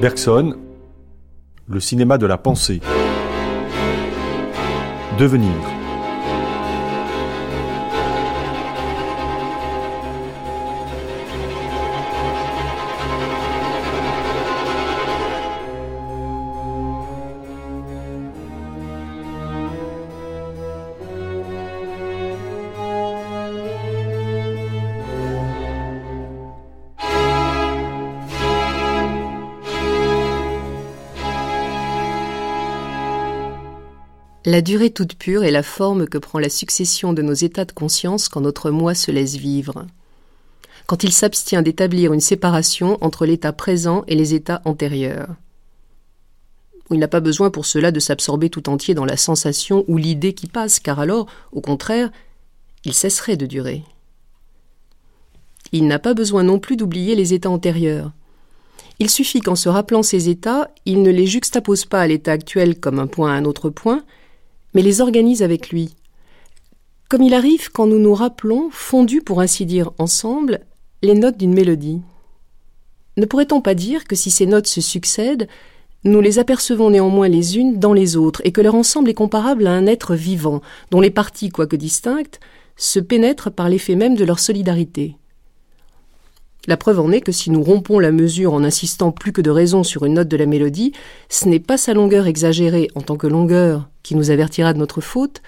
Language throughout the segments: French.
Bergson, le cinéma de la pensée. Devenir. La durée toute pure est la forme que prend la succession de nos états de conscience quand notre moi se laisse vivre. Quand il s'abstient d'établir une séparation entre l'état présent et les états antérieurs. Il n'a pas besoin pour cela de s'absorber tout entier dans la sensation ou l'idée qui passe, car alors, au contraire, il cesserait de durer. Il n'a pas besoin non plus d'oublier les états antérieurs. Il suffit qu'en se rappelant ces états, il ne les juxtapose pas à l'état actuel comme un point à un autre point, mais les organise avec lui. Comme il arrive quand nous nous rappelons, fondus pour ainsi dire ensemble, les notes d'une mélodie. Ne pourrait-on pas dire que si ces notes se succèdent, nous les apercevons néanmoins les unes dans les autres, et que leur ensemble est comparable à un être vivant, dont les parties, quoique distinctes, se pénètrent par l'effet même de leur solidarité? La preuve en est que si nous rompons la mesure en insistant plus que de raison sur une note de la mélodie, ce n'est pas sa longueur exagérée en tant que longueur qui nous avertira de notre faute,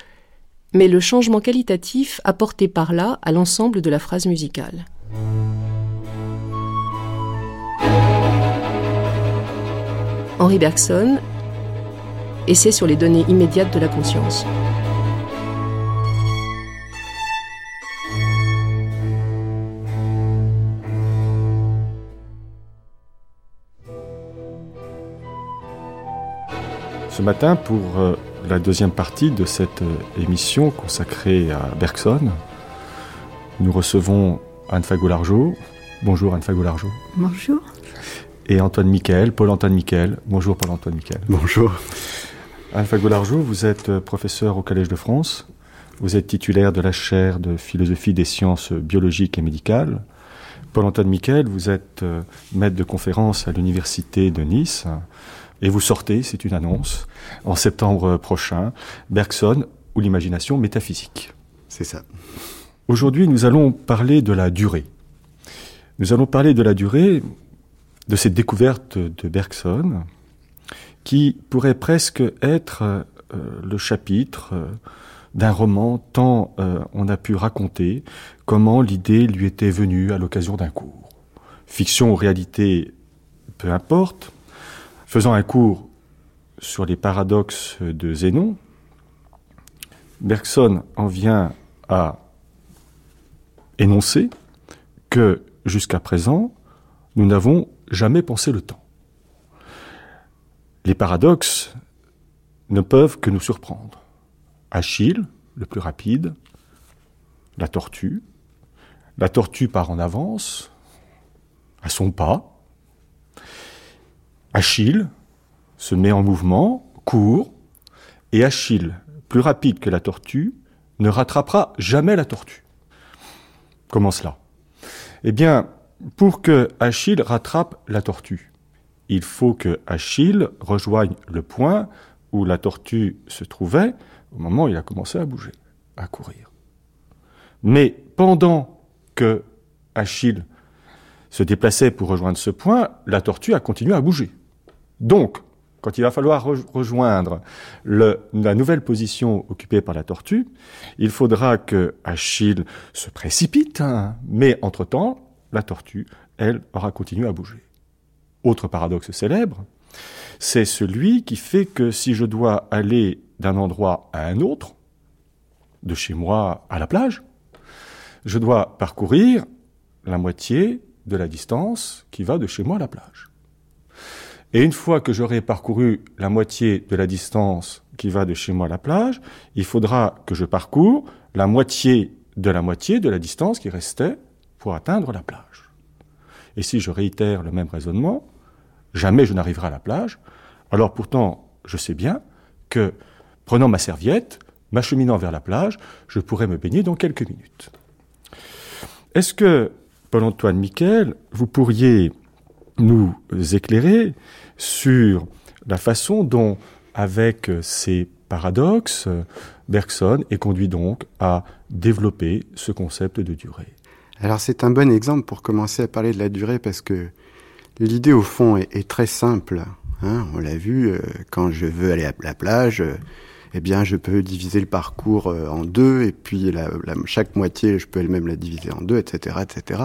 mais le changement qualitatif apporté par là à l'ensemble de la phrase musicale. Henri Bergson, Essai sur les données immédiates de la conscience. Ce matin, pour euh, la deuxième partie de cette euh, émission consacrée à Bergson, nous recevons Anne Fagolargeau. Bonjour Anne Fagolargeau. Bonjour. Et Antoine Miquel, Paul-Antoine Miquel. Bonjour Paul-Antoine Miquel. Bonjour. Anne Fagolargeau, vous êtes euh, professeur au Collège de France. Vous êtes titulaire de la chaire de philosophie des sciences biologiques et médicales. Paul-Antoine Miquel, vous êtes maître de conférence à l'Université de Nice et vous sortez, c'est une annonce, en septembre prochain, Bergson ou l'imagination métaphysique. C'est ça. Aujourd'hui, nous allons parler de la durée. Nous allons parler de la durée de cette découverte de Bergson, qui pourrait presque être euh, le chapitre euh, d'un roman tant euh, on a pu raconter comment l'idée lui était venue à l'occasion d'un cours. Fiction ou réalité, peu importe, Faisant un cours sur les paradoxes de Zénon, Bergson en vient à énoncer que jusqu'à présent, nous n'avons jamais pensé le temps. Les paradoxes ne peuvent que nous surprendre. Achille, le plus rapide, la tortue, la tortue part en avance, à son pas, Achille se met en mouvement, court, et Achille, plus rapide que la tortue, ne rattrapera jamais la tortue. Comment cela? Eh bien, pour que Achille rattrape la tortue, il faut que Achille rejoigne le point où la tortue se trouvait au moment où il a commencé à bouger, à courir. Mais pendant que Achille se déplaçait pour rejoindre ce point, la tortue a continué à bouger. Donc, quand il va falloir rejoindre la nouvelle position occupée par la tortue, il faudra que Achille se précipite, hein. mais entre-temps, la tortue, elle, aura continué à bouger. Autre paradoxe célèbre, c'est celui qui fait que si je dois aller d'un endroit à un autre, de chez moi à la plage, je dois parcourir la moitié de la distance qui va de chez moi à la plage. Et une fois que j'aurai parcouru la moitié de la distance qui va de chez moi à la plage, il faudra que je parcours la moitié de la moitié de la distance qui restait pour atteindre la plage. Et si je réitère le même raisonnement, jamais je n'arriverai à la plage. Alors pourtant, je sais bien que, prenant ma serviette, m'acheminant vers la plage, je pourrais me baigner dans quelques minutes. Est-ce que, Paul-Antoine Miquel, vous pourriez nous éclairer sur la façon dont, avec ces paradoxes, Bergson est conduit donc à développer ce concept de durée. Alors c'est un bon exemple pour commencer à parler de la durée parce que l'idée au fond est, très simple. Hein. on l'a vu, euh, quand je veux aller à la plage, euh, eh bien je peux diviser le parcours euh, en deux et puis chaque moitié, je peux elle-même la diviser en deux, etc., etc.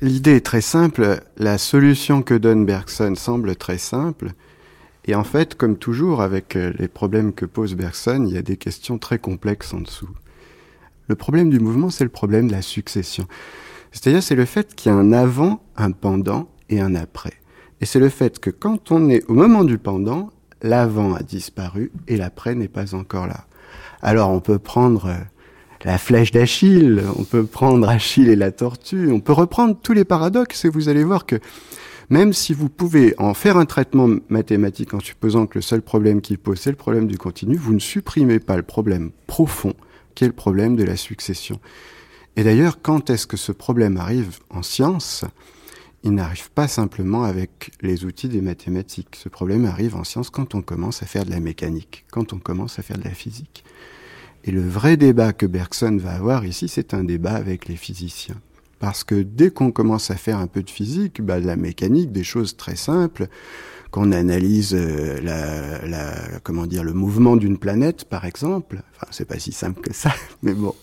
L'idée est très simple. La solution que donne Bergson semble très simple. Et en fait, comme toujours avec les problèmes que pose Bergson, il y a des questions très complexes en dessous. Le problème du mouvement, c'est le problème de la succession. C'est-à-dire, c'est le fait qu'il y a un avant, un pendant et un après. Et c'est le fait que quand on est au moment du pendant, l'avant a disparu et l'après n'est pas encore là. Alors, on peut prendre euh, la flèche d'Achille, on peut prendre Achille et la tortue, on peut reprendre tous les paradoxes et vous allez voir que même si vous pouvez en faire un traitement mathématique en supposant que le seul problème qu'il pose, c'est le problème du continu, vous ne supprimez pas le problème profond qui est le problème de la succession. Et d'ailleurs, quand est-ce que ce problème arrive en science? Il n'arrive pas simplement avec les outils des mathématiques. Ce problème arrive en science quand on commence à faire de la mécanique, quand on commence à faire de la physique. Et le vrai débat que Bergson va avoir ici, c'est un débat avec les physiciens. Parce que dès qu'on commence à faire un peu de physique, bah, de la mécanique, des choses très simples, qu'on analyse euh, la, la, comment dire le mouvement d'une planète, par exemple. Enfin, c'est pas si simple que ça, mais bon.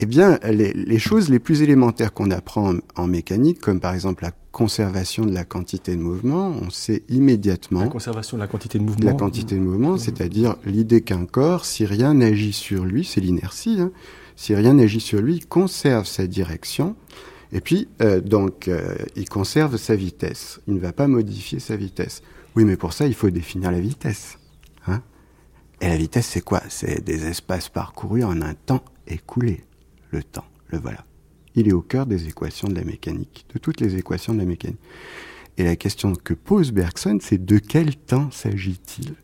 Eh bien, les, les choses les plus élémentaires qu'on apprend en, mécanique, comme par exemple la conservation de la quantité de mouvement, on sait immédiatement. La conservation de la quantité de mouvement. La quantité de mouvement, mmh. c'est-à-dire l'idée qu'un corps, si rien n'agit sur lui, c'est l'inertie. Hein, si rien n'agit sur lui, conserve sa direction et puis, euh, donc, euh, il conserve sa vitesse. Il ne va pas modifier sa vitesse. Oui, mais pour ça, il faut définir la vitesse. Hein Et la vitesse, c'est quoi? C'est des espaces parcourus en un temps écoulé. Le temps, le voilà. Il est au cœur des équations de la mécanique, de toutes les équations de la mécanique. Et la question que pose Bergson, c'est de quel temps s'agit-il?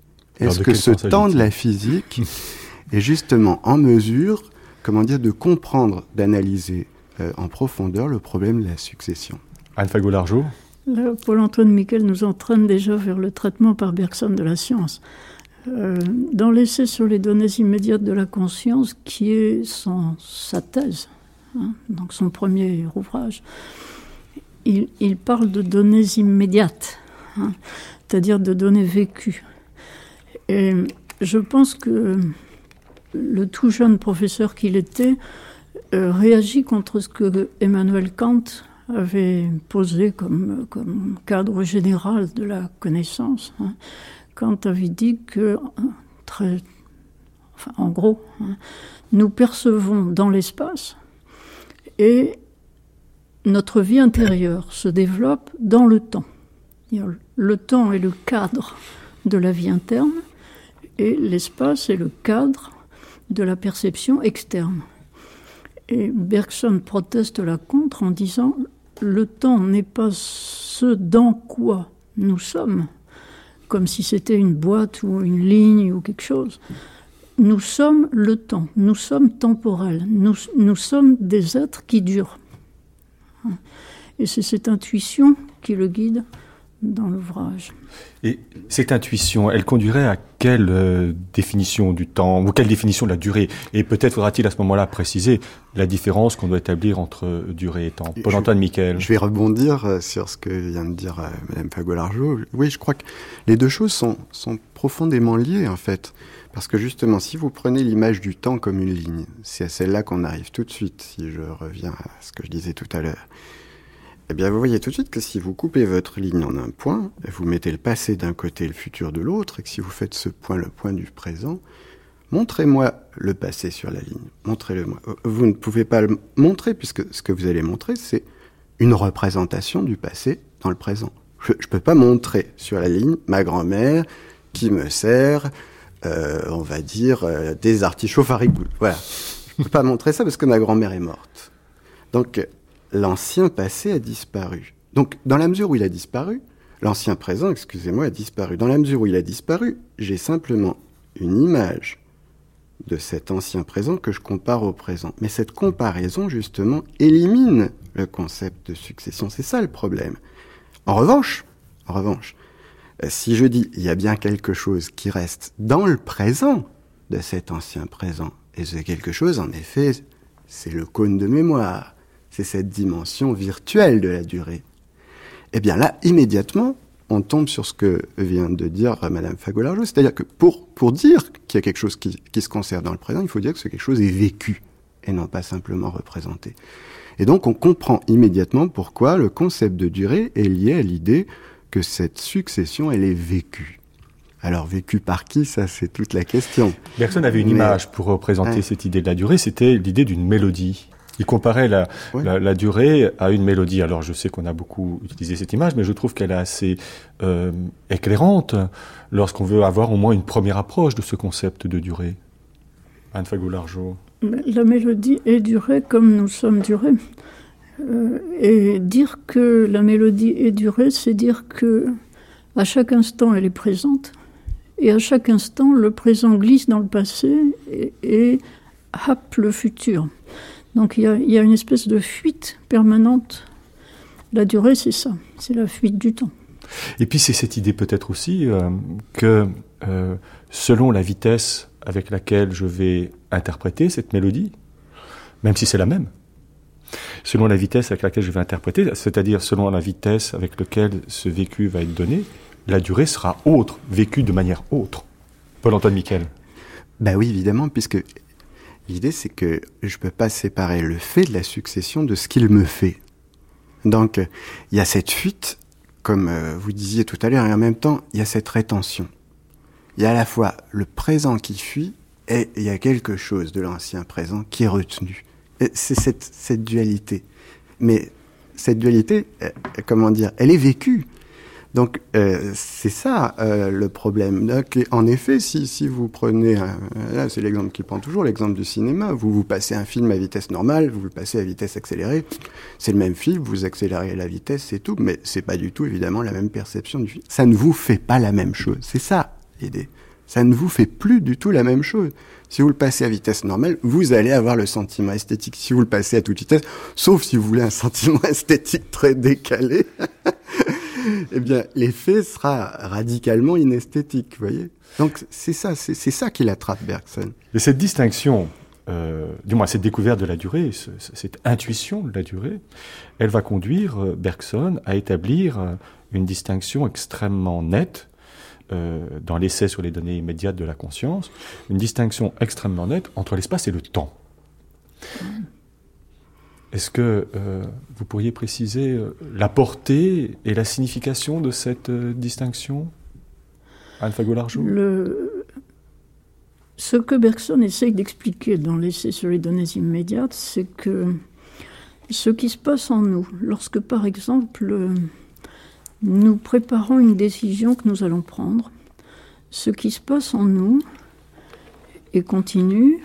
Est-ce que ce temps de la physique est justement en mesure, comment dire, de comprendre, d'analyser euh, en profondeur le problème de la succession? Anne Fagot-Largeau Paul-Antoine Miquel nous entraîne déjà vers le traitement par Bergson de la science. Euh, dans l'essai sur les données immédiates de la conscience, qui est son, sa thèse, hein, donc son premier ouvrage, il, parle de données immédiates, hein, c'est-à-dire de données vécues. Et je pense que le tout jeune professeur qu'il était euh, réagit contre ce que Emmanuel Kant avait posé comme, comme cadre général de la connaissance. Hein. Kant avait dit que, très, enfin, en gros, hein, nous percevons dans l'espace et notre vie intérieure se développe dans le temps. Le temps est le cadre de la vie interne et l'espace est le cadre de la perception externe. Et Bergson proteste la contre en disant le temps n'est pas ce dans quoi nous sommes, comme si c'était une boîte ou une ligne ou quelque chose. Nous sommes le temps, nous sommes temporels, nous, sommes des êtres qui durent. Et c'est cette intuition qui le guide dans l'ouvrage. Et cette intuition, elle conduirait à quelle euh, définition du temps ou quelle définition de la durée? Et peut-être faudra-t-il à ce moment-là préciser la différence qu'on doit établir entre durée et temps. Paul-Antoine Michael. Je vais rebondir euh, sur ce que vient de dire euh, Mme Fagolargeau. Oui, je crois que les deux choses sont, sont profondément liées en fait. Parce que justement, si vous prenez l'image du temps comme une ligne, c'est à celle-là qu'on arrive tout de suite, si je reviens à ce que je disais tout à l'heure. Eh bien, vous voyez tout de suite que si vous coupez votre ligne en un point, vous mettez le passé d'un côté et le futur de l'autre, et que si vous faites ce point le point du présent, montrez-moi le passé sur la ligne. Montrez-le-moi. Vous ne pouvez pas le montrer, puisque ce que vous allez montrer, c'est une représentation du passé dans le présent. Je ne peux pas montrer sur la ligne ma grand-mère qui me sert, euh, on va dire, euh, des artichauts farigoules. Voilà. Je ne peux pas montrer ça parce que ma grand-mère est morte. Donc, l'ancien passé a disparu. Donc, dans la mesure où il a disparu, l'ancien présent, excusez-moi, a disparu. Dans la mesure où il a disparu, j'ai simplement une image de cet ancien présent que je compare au présent. Mais cette comparaison, justement, élimine le concept de succession. C'est ça le problème. En revanche, en revanche, euh, si je dis il y a bien quelque chose qui reste dans le présent de cet ancien présent, et ce quelque chose, en effet, c'est le cône de mémoire, c'est cette dimension virtuelle de la durée. Eh bien là, immédiatement, on tombe sur ce que vient de dire Madame Fagolarjo, c'est-à-dire que pour, pour dire qu'il y a quelque chose qui, qui se conserve dans le présent, il faut dire que ce quelque chose est vécu et non pas simplement représenté. Et donc on comprend immédiatement pourquoi le concept de durée est lié à l'idée que cette succession, elle est vécue. Alors vécue par qui, ça c'est toute la question. Bergson avait une image pour représenter cette idée de la durée, c'était l'idée d'une mélodie. Il comparait la, la, durée à une mélodie. Alors je sais qu'on a beaucoup utilisé cette image, mais je trouve qu'elle est assez euh, éclairante lorsqu'on veut avoir au moins une première approche de ce concept de durée. Anne Fagoulargeau. La mélodie est durée comme nous sommes durés. Euh, et dire que la mélodie est durée, c'est dire que à chaque instant elle est présente, et à chaque instant le présent glisse dans le passé et, et happe le futur. Donc il y, a, il y, a, une espèce de fuite permanente. La durée, c'est ça, c'est la fuite du temps. Et puis c'est cette idée peut-être aussi euh, que euh, selon la vitesse avec laquelle je vais interpréter cette mélodie, même si c'est la même, selon la vitesse avec laquelle je vais interpréter, c'est-à-dire selon la vitesse avec laquelle ce vécu va être donné, la durée sera autre, vécue de manière autre. Paul-Antoine Miquel. Ben oui, évidemment, puisque l'idée c'est que je ne peux pas séparer le fait de la succession de ce qu'il me fait. Donc il y a cette fuite, comme euh, vous disiez tout à l'heure, et en même temps il y a cette rétention. Il y a à la fois le présent qui fuit et il y a quelque chose de l'ancien présent qui est retenu c'est cette, cette, dualité. Mais cette dualité, euh, comment dire, elle est vécue. Donc euh, c'est ça euh, le problème. Donc, en effet, si, si vous prenez, là c'est l'exemple qui prend toujours, l'exemple du cinéma, vous vous passez un film à vitesse normale, vous le passez à vitesse accélérée, c'est le même film, vous accélérez la vitesse, c'est tout, mais c'est pas du tout évidemment la même perception du film. Ça ne vous fait pas la même chose. C'est ça l'idée. Ça ne vous fait plus du tout la même chose. Si vous le passez à vitesse normale, vous allez avoir le sentiment esthétique. Si vous le passez à toute vitesse, sauf si vous voulez un sentiment esthétique très décalé, eh bien, l'effet sera radicalement inesthétique, vous voyez Donc, c'est ça, c'est ça qui l'attrape Bergson. Et cette distinction, euh, du moins cette découverte de la durée, cette intuition de la durée, elle va conduire euh, Bergson à établir euh, une distinction extrêmement nette dans l'essai sur les données immédiates de la conscience, une distinction extrêmement nette entre l'espace et le temps. Est-ce que euh, vous pourriez préciser euh, la portée et la signification de cette distinction Anne Fagolargeau le... Ce que Bergson essaye d'expliquer dans l'essai sur les données immédiates, c'est que ce qui se passe en nous, lorsque par exemple nous préparons une décision que nous allons prendre. Ce qui se passe en nous et continue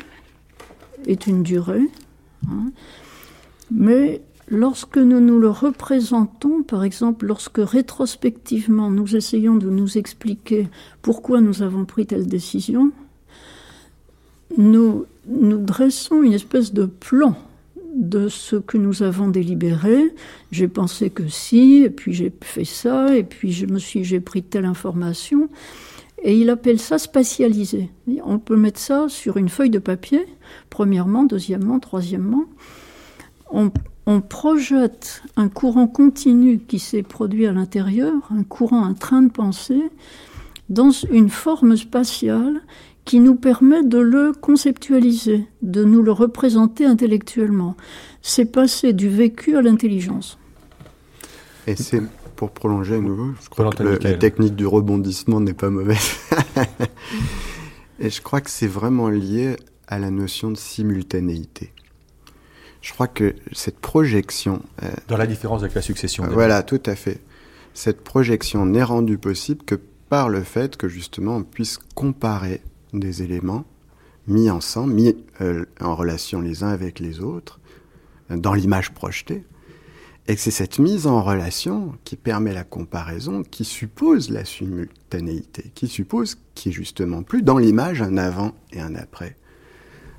est une durée, hein. Mais lorsque nous nous le représentons, par exemple lorsque rétrospectivement nous essayons de nous expliquer pourquoi nous avons pris telle décision, nous, nous dressons une espèce de plan de ce que nous avons délibéré. J'ai pensé que si, et puis j'ai fait ça, et puis je me suis, j'ai pris telle information. Et il appelle ça spatialiser. On peut mettre ça sur une feuille de papier, premièrement, deuxièmement, troisièmement. On, on projette un courant continu qui s'est produit à l'intérieur, un courant, un train de pensée, dans une forme spatiale qui nous permet de le conceptualiser, de nous le représenter intellectuellement. C'est passer du vécu à l'intelligence. Et c'est pour prolonger à nouveau, je crois que la technique du rebondissement n'est pas mauvaise. Et je crois que c'est vraiment lié à la notion de simultanéité. Je crois que cette projection... Euh, Dans la différence avec la succession. voilà, tout à fait. Cette projection n'est rendue possible que par le fait que justement on puisse comparer des éléments mis ensemble, mis euh, en relation les uns avec les autres, dans l'image projetée. Et c'est cette mise en relation qui permet la comparaison, qui suppose la simultanéité, qui suppose qu'il n'y ait justement plus dans l'image un avant et un après.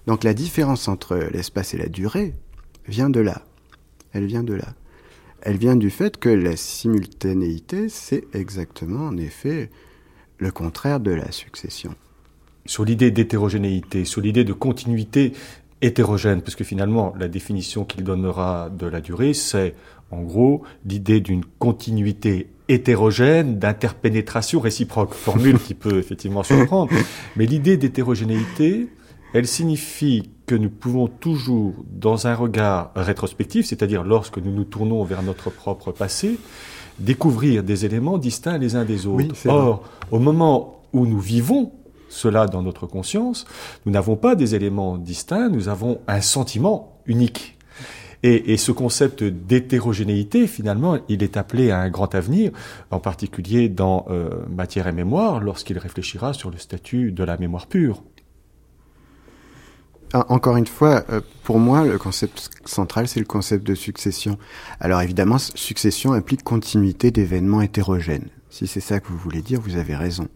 Donc la différence entre l'espace et la durée vient de là. Elle vient de là. elle vient du fait que la simultanéité, c'est exactement, en effet, le contraire de la succession. Sur l'idée d'hétérogénéité, sur l'idée de continuité hétérogène, parce que finalement, la définition qu'il donnera de la durée, c'est en gros l'idée d'une continuité hétérogène, d'interpénétration réciproque, formule qui peut effectivement surprendre, mais l'idée d'hétérogénéité, elle signifie que nous pouvons toujours, dans un regard rétrospectif, c'est-à-dire lorsque nous nous tournons vers notre propre passé, découvrir des éléments distincts les uns des autres. Or, au moment où nous vivons cela dans notre conscience, nous n'avons pas des éléments distincts, nous avons un sentiment unique. Et, ce concept d'hétérogénéité, finalement, il est appelé à un grand avenir, en particulier dans euh, Matière et Mémoire, lorsqu'il réfléchira sur le statut de la mémoire pure. Ah, encore une fois, euh, pour moi, le concept central, c'est le concept de succession. Alors évidemment, succession implique continuité d'événements hétérogènes. Si c'est ça que vous voulez dire, vous avez raison.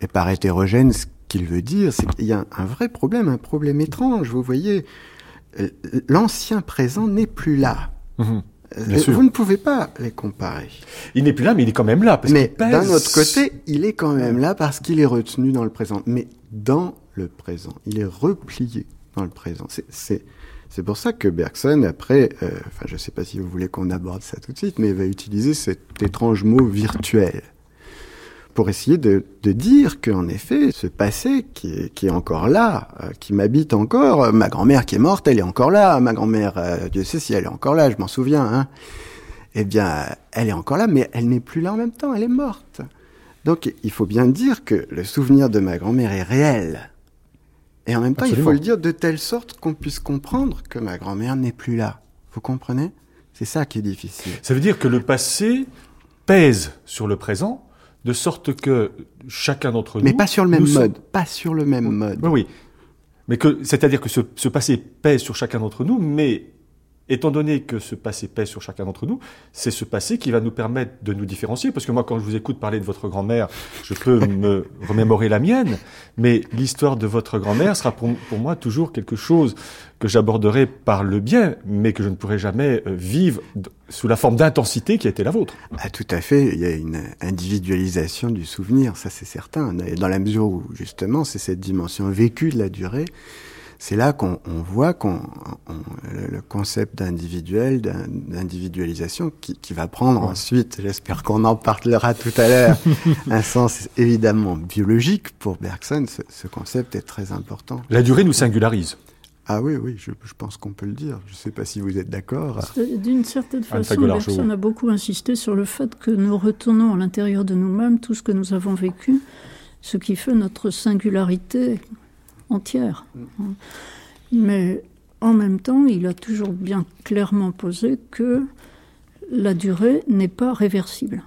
Et par hétérogène, ce qu'il veut dire, c'est qu'il y a un vrai problème, un problème étrange. Vous voyez, euh, l'ancien présent n'est plus là. Mhm. Euh, vous ne pouvez pas les comparer. Il n'est plus là, mais il est quand même là. Parce mais d'un autre côté, il est quand même là parce qu'il est retenu dans le présent. Mais dans le présent, il est replié dans le présent. C'est pour ça que Bergson, après, euh, enfin, je ne sais pas si vous voulez qu'on aborde ça tout de suite, mais il va utiliser cet étrange mot virtuel pour essayer de, de dire qu'en effet, ce passé qui est, encore là, euh, qui m'habite encore, ma grand-mère qui est morte, elle est encore là, ma grand-mère, euh, Dieu sait si elle est encore là, je m'en souviens, hein, eh bien, elle est encore là, mais elle n'est plus là en même temps, elle est morte. Donc, il faut bien dire que le souvenir de ma grand-mère est réel. Et en même temps, il faut le dire de telle sorte qu'on puisse comprendre que ma grand-mère n'est plus là. Vous comprenez? C'est ça qui est difficile. Ça veut dire que le passé pèse sur le présent de sorte que chacun d'entre nous. Mais pas sur le même mode. Pas sur le même mode. Oui, oui. Mais que, c'est-à-dire que ce, ce, passé pèse sur chacun d'entre nous, mais étant donné que ce passé pèse sur chacun d'entre nous, c'est ce passé qui va nous permettre de nous différencier. Parce que moi, quand je vous écoute parler de votre grand-mère, je peux me remémorer la mienne, mais l'histoire de votre grand-mère sera pour, moi toujours quelque chose que j'aborderai par le bien, mais que je ne pourrai jamais euh, vivre sous la forme d'intensité qui a été la vôtre. Ah, tout à fait. Il y a une individualisation du souvenir, ça c'est certain. Dans la mesure où, justement, c'est cette dimension vécue de la durée c'est là qu'on voit qu'on le concept d'individuel, d'individualisation, qui, va prendre ensuite, j'espère qu'on en parlera tout à l'heure, un sens évidemment biologique pour Bergson. Ce, concept est très important. La durée nous singularise. Ah oui, oui, je, pense qu'on peut le dire. Je ne sais pas si vous êtes d'accord. D'une certaine façon, Bergson a beaucoup insisté sur le fait que nous retournons à l'intérieur de nous-mêmes tout ce que nous avons vécu, ce qui fait notre singularité entière. Mais en même temps, il a toujours bien clairement posé que la durée n'est pas réversible.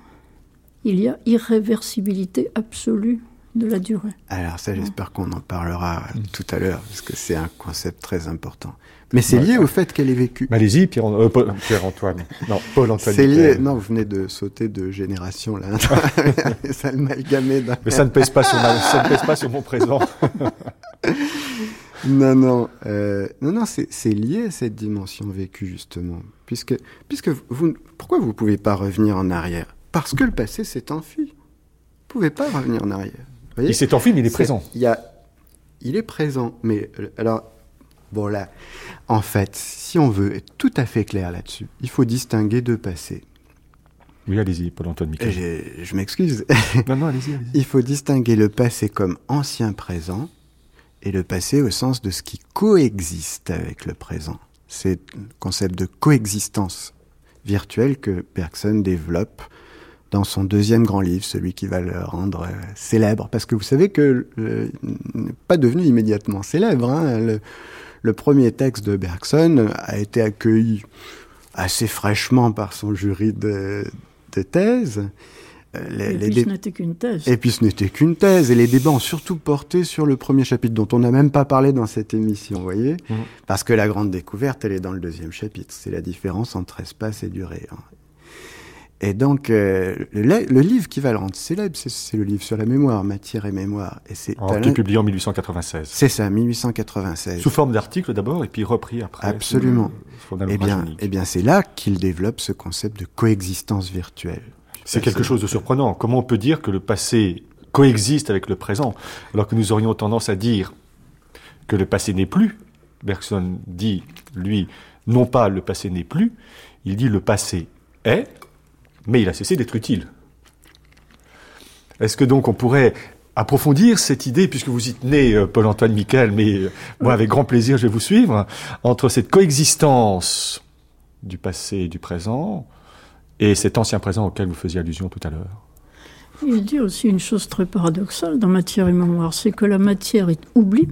Il y a irréversibilité absolue de la durée. Alors ça, j'espère qu'on en parlera tout à l'heure, parce que c'est un concept très important. Mais c'est lié au fait qu'elle est vécue. Allez-y, euh, Pierre-Antoine. non, Paul-Antoine. C'est lié. Non, vous venez de sauter de génération là. ça Mais ça ne pèse pas sur ça ne pèse pas sur mon présent. non, non, euh, non, non, c'est lié à cette dimension vécue justement, puisque, puisque vous, pourquoi vous pouvez pas revenir en arrière? Parce que le passé s'est enfui. Vous pouvez pas revenir en arrière. Il s'est enfui, mais il est, présent. Il y a, il est présent, mais euh, alors, bon là, en fait, si on veut être tout à fait clair là-dessus, il faut distinguer deux passés. Oui, allez-y, Paul-Antoine Michel. Je, je m'excuse. non, non, allez-y. Allez il faut distinguer le passé comme ancien présent et le passé au sens de ce qui coexiste avec le présent. C'est le concept de coexistence virtuelle que Bergson développe dans son deuxième grand livre, celui qui va le rendre euh, célèbre. Parce que vous savez que n'est pas devenu immédiatement célèbre. Hein. Le, le, premier texte de Bergson a été accueilli assez fraîchement par son jury de, de thèse. Euh, et puis ce n'était qu'une thèse. Et puis ce n'était qu'une thèse. Et les débats ont surtout porté sur le premier chapitre, dont on n'a même pas parlé dans cette émission, vous voyez mmh. Parce que la grande découverte, elle est dans le deuxième chapitre. C'est la différence entre espace et durée. Hein. Et donc, euh, le, le, livre qui va le rendre célèbre, c'est le livre sur la mémoire, matière et mémoire. Et c'est qui est publié en 1896. C'est ça, 1896. Sous forme d'article d'abord, et puis repris après. Absolument. eh bien, eh bien c'est là qu'il développe ce concept de coexistence virtuelle. C'est quelque chose de surprenant. Comment on peut dire que le passé coexiste avec le présent, alors que nous aurions tendance à dire que le passé n'est plus? Bergson dit, lui, non pas le passé n'est plus, il dit le passé est, mais il a cessé d'être utile. Est-ce que donc on pourrait approfondir cette idée, puisque vous y tenez, euh, Paul-Antoine Miquel, mais euh, moi avec grand plaisir je vais vous suivre, entre cette coexistence du passé et du présent, et cet ancien présent auquel vous faisiez allusion tout à l'heure Il dit aussi une chose très paradoxale dans Matière et Mémoire, c'est que la matière est oubliée.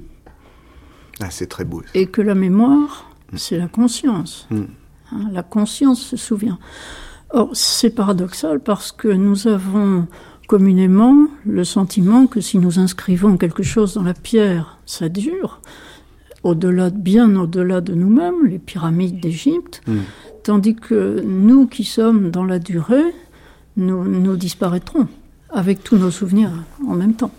Ah, c'est très beau. Et que la mémoire, c'est la conscience. Mm. Hein, la conscience se souvient. Or, c'est paradoxal parce que nous avons communément le sentiment que si nous inscrivons quelque chose dans la pierre, ça dure, au-delà, bien au-delà de nous-mêmes, les pyramides d'Égypte, mm. tandis que nous qui sommes dans la durée, nous, nous disparaîtrons avec tous nos souvenirs en même temps.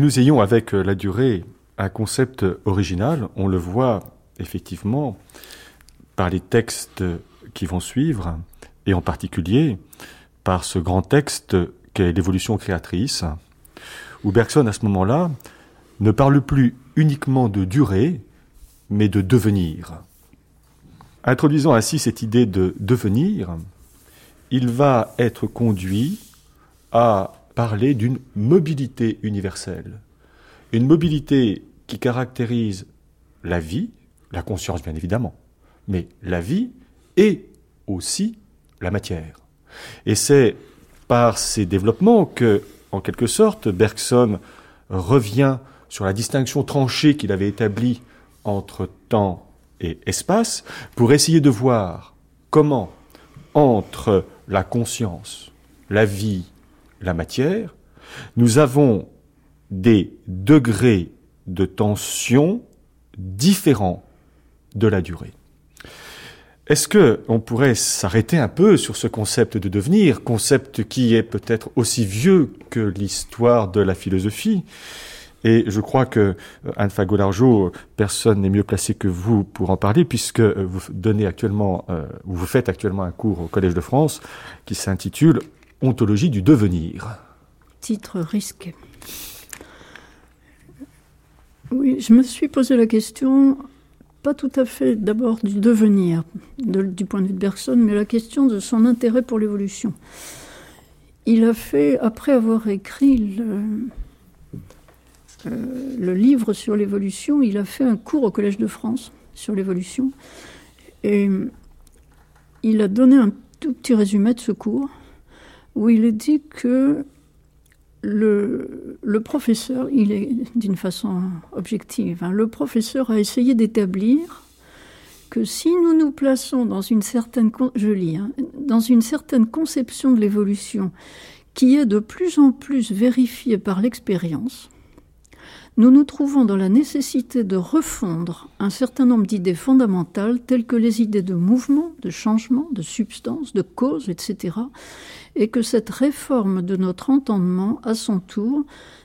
Nous ayons avec euh, la durée un concept original, on le voit effectivement par les textes qui vont suivre, et en particulier par ce grand texte qu'est l'évolution créatrice, où Bergson, à ce moment-là, ne parle plus uniquement de durée, mais de devenir. Introduisant ainsi cette idée de devenir, il va être conduit à parler d'une mobilité universelle. Une mobilité qui caractérise la vie, la conscience bien évidemment, mais la vie et aussi la matière. Et c'est par ces développements que, en quelque sorte, Bergson revient sur la distinction tranchée qu'il avait établie entre temps et espace pour essayer de voir comment, entre la conscience, la vie la matière, nous avons des degrés de tension différents de la durée. Est-ce que on pourrait s'arrêter un peu sur ce concept de devenir, concept qui est peut-être aussi vieux que l'histoire de la philosophie? Et je crois que euh, Anne Fagolargeau, personne n'est mieux placé que vous pour en parler, puisque euh, vous donnez actuellement, euh, vous faites actuellement un cours au Collège de France qui s'intitule Ontologie du devenir. Titre risqué. Oui, je me suis posé la question, pas tout à fait d'abord du devenir, du point de vue de Bergson, mais la question de son intérêt pour l'évolution. Il a fait, après avoir écrit le, euh, le livre sur l'évolution, il a fait un cours au Collège de France sur l'évolution. Et il a donné un tout petit résumé de ce cours où il est dit que le, le professeur, il est d'une façon objective, hein, le professeur a essayé d'établir que si nous nous plaçons dans une certaine, je lis, hein, dans une certaine conception de l'évolution qui est de plus en plus vérifiée par l'expérience, nous nous trouvons dans la nécessité de refondre un certain nombre d'idées fondamentales telles que les idées de mouvement, de changement, de substance, de cause, etc. Et que cette réforme de notre entendement, à son tour,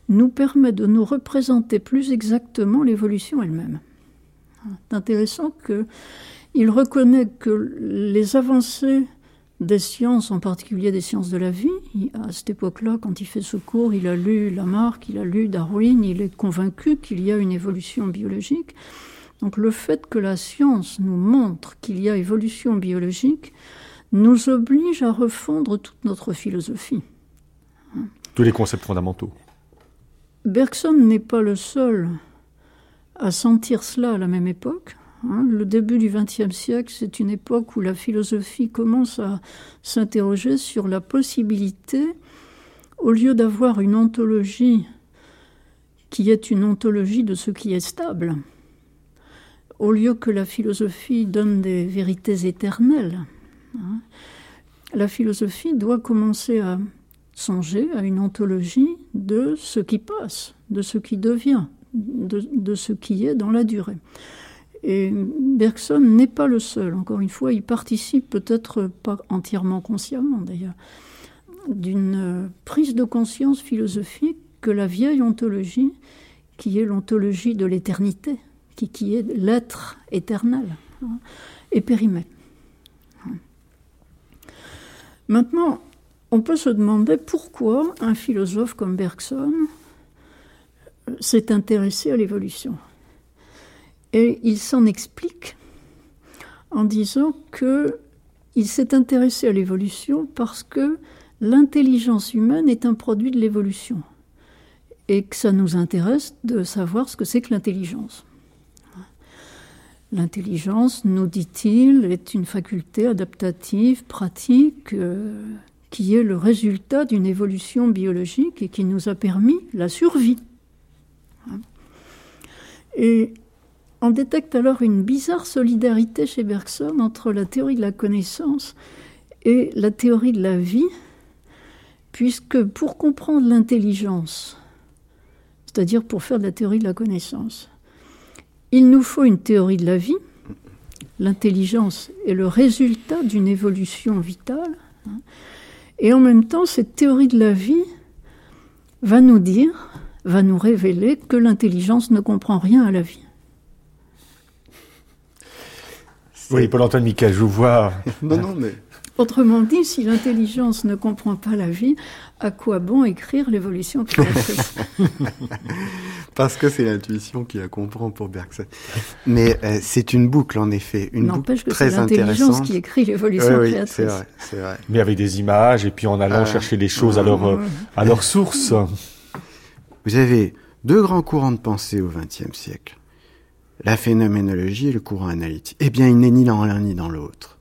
nous permet de nous représenter plus exactement l'évolution elle-même. C'est intéressant qu'il reconnaît que les avancées des sciences, en particulier des sciences de la vie. À cette époque-là, quand il fait ce cours, il a lu Lamarck, il a lu Darwin, il est convaincu qu'il y a une évolution biologique. Donc le fait que la science nous montre qu'il y a évolution biologique nous oblige à refondre toute notre philosophie. Tous les concepts fondamentaux. Bergson n'est pas le seul à sentir cela à la même époque. Hein, le début du XXe siècle, c'est une époque où la philosophie commence à s'interroger sur la possibilité, au lieu d'avoir une ontologie qui est une ontologie de ce qui est stable, au lieu que la philosophie donne des vérités éternelles, la philosophie doit commencer à songer à une ontologie de ce qui passe, de ce qui devient, de ce qui est dans la durée. Et Bergson n'est pas le seul. Encore une fois, il participe peut-être pas entièrement consciemment d'ailleurs d'une prise de conscience philosophique que la vieille ontologie, qui est l'ontologie de l'éternité, qui, qui, est l'être éternel, hein, est périmée. Maintenant, on peut se demander pourquoi un philosophe comme Bergson s'est intéressé à l'évolution. Et il s'en explique en disant que il s'est intéressé à l'évolution parce que l'intelligence humaine est un produit de l'évolution et que ça nous intéresse de savoir ce que c'est que l'intelligence. L'intelligence, nous dit-il, est une faculté adaptative, pratique, euh, qui est le résultat d'une évolution biologique et qui nous a permis la survie. Et on détecte alors une bizarre solidarité chez Bergson entre la théorie de la connaissance et la théorie de la vie, puisque pour comprendre l'intelligence, c'est-à-dire pour faire de la théorie de la connaissance, il nous faut une théorie de la vie. L'intelligence est le résultat d'une évolution vitale. Hein. et en même temps, cette théorie de la vie va nous dire, va nous révéler que l'intelligence ne comprend rien à la vie. Oui, Paul-Antoine Miquel, je vous vois. non, non, mais. Autrement dit, si l'intelligence ne comprend pas la vie, à quoi bon écrire l'évolution créatrice Parce que c'est l'intuition qui la comprend pour Bergson. Mais euh, c'est une boucle, en effet, une boucle que très intéressante. c'est l'intelligence qui écrit l'évolution oui, créatrice. C'est vrai, c'est vrai. Mais avec des images et puis en allant euh, chercher les choses à leur, euh, à leur source. Vous avez deux grands courants de pensée au XXe siècle la phénoménologie et le courant analytique. Eh bien, il n'est ni dans l'un ni dans l'autre.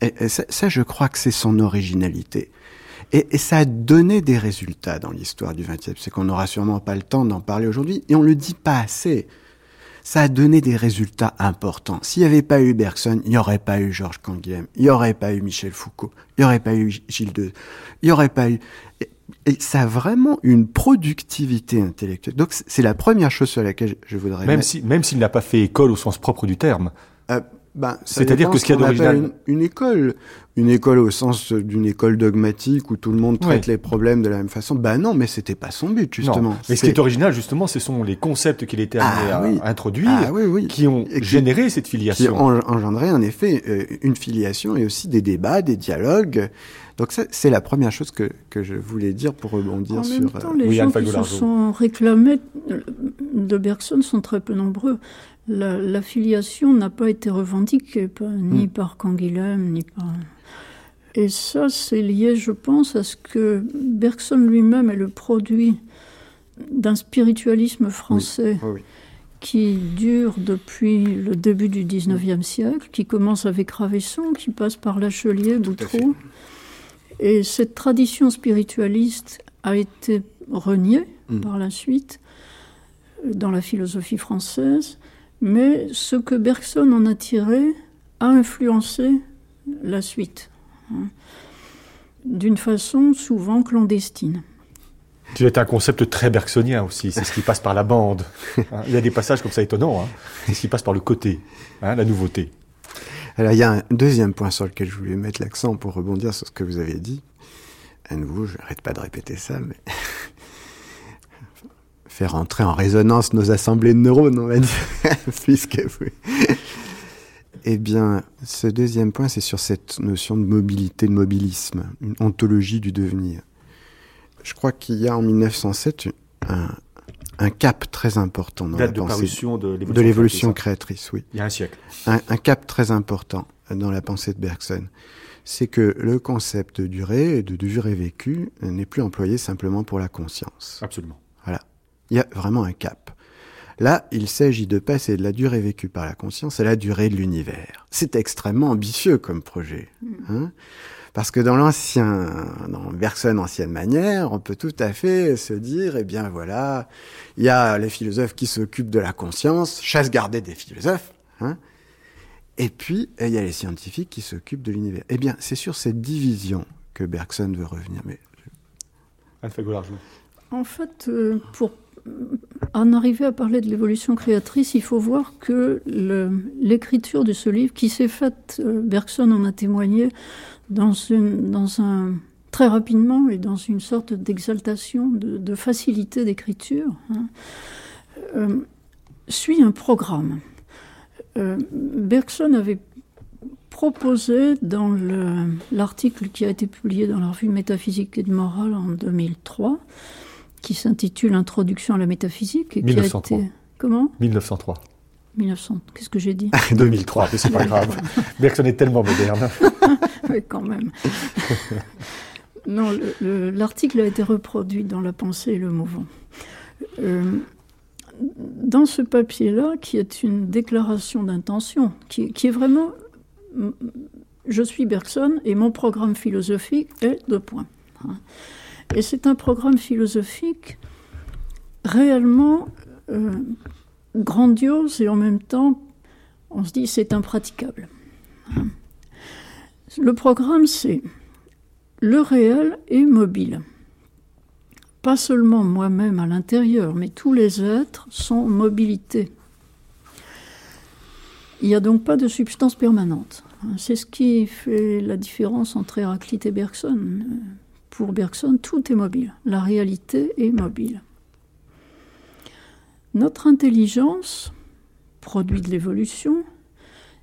Et, ça, je crois que c'est son originalité. Et, ça a donné des résultats dans l'histoire du XXe siècle. qu'on n'aura sûrement pas le temps d'en parler aujourd'hui, et on le dit pas assez. Ça a donné des résultats importants. S'il n'y avait pas eu Bergson, il n'y aurait pas eu Georges Canguilhem, il n'y aurait pas eu Michel Foucault, il n'y aurait pas eu Gilles Deleuze, il n'y aurait pas eu et ça a vraiment une productivité intellectuelle. Donc c'est la première chose sur laquelle je voudrais même si même s'il n'a pas fait école au sens propre du terme. Euh, ben, C'est-à-dire que ce qu'il y a d'original. Une, école, une école au sens d'une école dogmatique où tout le monde traite les problèmes de la même façon. Ben non, mais c'était pas son but justement. Mais ce qui est original justement, ce sont les concepts qu'il était amené ah à introduire, ah qui ont généré cette filiation, qui ont engendré en effet euh, une filiation et aussi des débats, des dialogues. Donc c'est la première chose que, que, je voulais dire pour rebondir en sur... Même temps, les gens qui se sont réclamés de Bergson sont très peu nombreux. L'affiliation n'a pas été revendiquée ni hmm. par Canguilhem, ni par... Et ça, c'est lié, je pense, à ce que Bergson lui-même est le produit d'un spiritualisme français qui dure depuis le début du XIXe siècle, qui commence avec Ravesson, qui passe par Lachelier, Boutreau. Et cette tradition spiritualiste a été reniée mm. par la suite dans la philosophie française, mais ce que Bergson en a tiré a influencé la suite, hein, d'une façon souvent clandestine. C'est un concept très bergsonien aussi, c'est ce qui passe par la bande. Hein, il y a des passages comme ça étonnants, hein. c'est ce qui passe par le côté, la nouveauté. Alors il y a un deuxième point sur lequel je voulais mettre l'accent pour rebondir sur ce que vous avez dit. À nouveau, je n'arrête pas de répéter ça, mais faire entrer en résonance nos assemblées de neurones, on va dire, puisque vous... Eh bien, ce deuxième point, c'est sur cette notion de mobilité, de mobilisme, une ontologie du devenir. Je crois qu'il y a en 1907 un, cap très important dans la de pensée de l'évolution créatrice, oui. Il y a un siècle. Un, un, cap très important dans la pensée de Bergson, c'est que le concept de durée et de durée vécue n'est plus employé simplement pour la conscience. Absolument. Il y a vraiment un cap. Là, il s'agit de passer de la durée vécue par la conscience à la durée de l'univers. C'est extrêmement ambitieux comme projet. Mm. Hein parce que dans l'ancien, dans Bergson ancienne manière, on peut tout à fait se dire, eh bien voilà, il y a les philosophes qui s'occupent de la conscience, chasse gardée des philosophes, hein, et puis il y a les scientifiques qui s'occupent de l'univers. Eh bien, c'est sur cette division que Bergson veut revenir. Mais en fait, euh, pour en arriver à parler de l'évolution créatrice, il faut voir que l'écriture de ce livre, qui s'est faite, euh, Bergson en a témoigné, dans, un très rapidement et dans une sorte d'exaltation, de, facilité d'écriture, hein, euh, suit un programme. Euh, Bergson avait proposé dans l'article qui a été publié dans la revue Métaphysique et de morale en 2003, qui s'intitule Introduction à la métaphysique. Et 1903. Qui a été... Comment 1903. 1900, qu'est-ce que j'ai dit 2003, mais c'est pas grave. Bergson est tellement moderne. oui, quand même. non, l'article a été reproduit dans La pensée et le mouvement. Euh, dans ce papier-là, qui est une déclaration d'intention, qui, qui, est vraiment je suis Bergson et mon programme philosophique est deux points. Et c'est un programme philosophique réellement euh, grandiose et en même temps, on se dit c'est impraticable. Le programme, c'est le réel est mobile. Pas seulement moi-même à l'intérieur, mais tous les êtres sont mobilité. Il n'y a donc pas de substance permanente. C'est ce qui fait la différence entre Héraclite et Bergson. Pour Bergson, tout est mobile. La réalité est mobile. Notre intelligence, produit de l'évolution,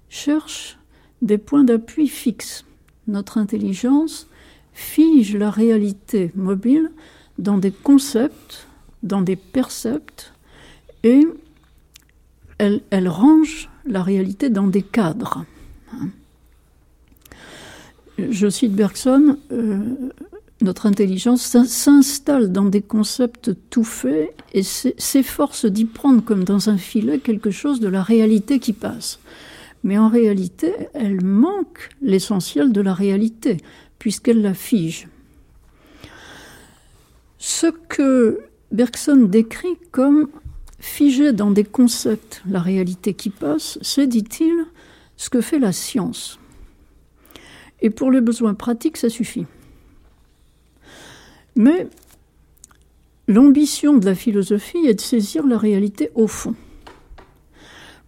cherche des points d'appui fixes. Notre intelligence fige la réalité mobile dans des concepts, dans des percepts, et elle, range la réalité dans des cadres. Je cite Bergson, euh, notre intelligence s'installe dans des concepts tout faits et s'efforce d'y prendre comme dans un filet quelque chose de la réalité qui passe. Mais en réalité, elle manque l'essentiel de la réalité, puisqu'elle la fige. Ce que Bergson décrit comme figé dans des concepts la réalité qui passe, c'est, dit-il, ce que fait la science. Et pour les besoins pratiques, ça suffit. Mais l'ambition de la philosophie est de saisir la réalité au fond.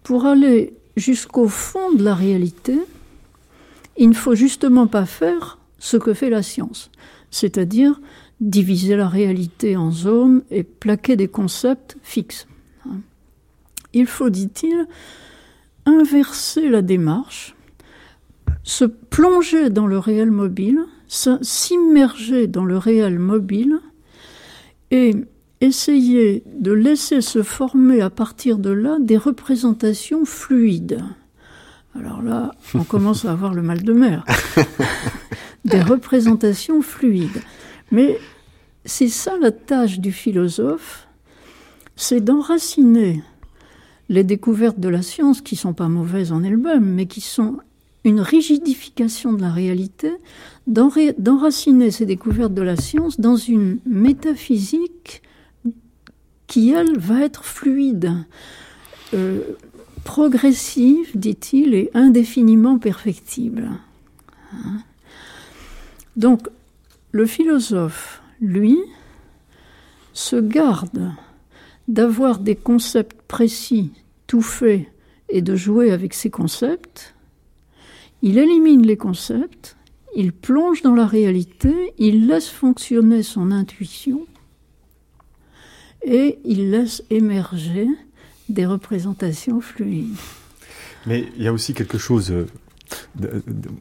Pour aller jusqu'au fond de la réalité, il ne faut justement pas faire ce que fait la science, c'est-à-dire diviser la réalité en zones et plaquer des concepts fixes. Il faut, dit-il, inverser la démarche, se plonger dans le réel mobile, s'immerger dans le réel mobile et essayer de laisser se former à partir de là des représentations fluides. Alors là, on commence à avoir le mal de mer. des représentations fluides. Mais c'est ça la tâche du philosophe, c'est d'enraciner les découvertes de la science, qui sont pas mauvaises en elles-mêmes, mais qui sont une rigidification de la réalité, d'enraciner ces découvertes de la science dans une métaphysique qui, elle, va être fluide, euh, progressive, dit-il, et indéfiniment perfectible. Donc, le philosophe, lui, se garde d'avoir des concepts précis, tout faits, et de jouer avec ces concepts, il élimine les concepts, il plonge dans la réalité, il laisse fonctionner son intuition et il laisse émerger des représentations fluides. Mais il y a aussi quelque chose euh,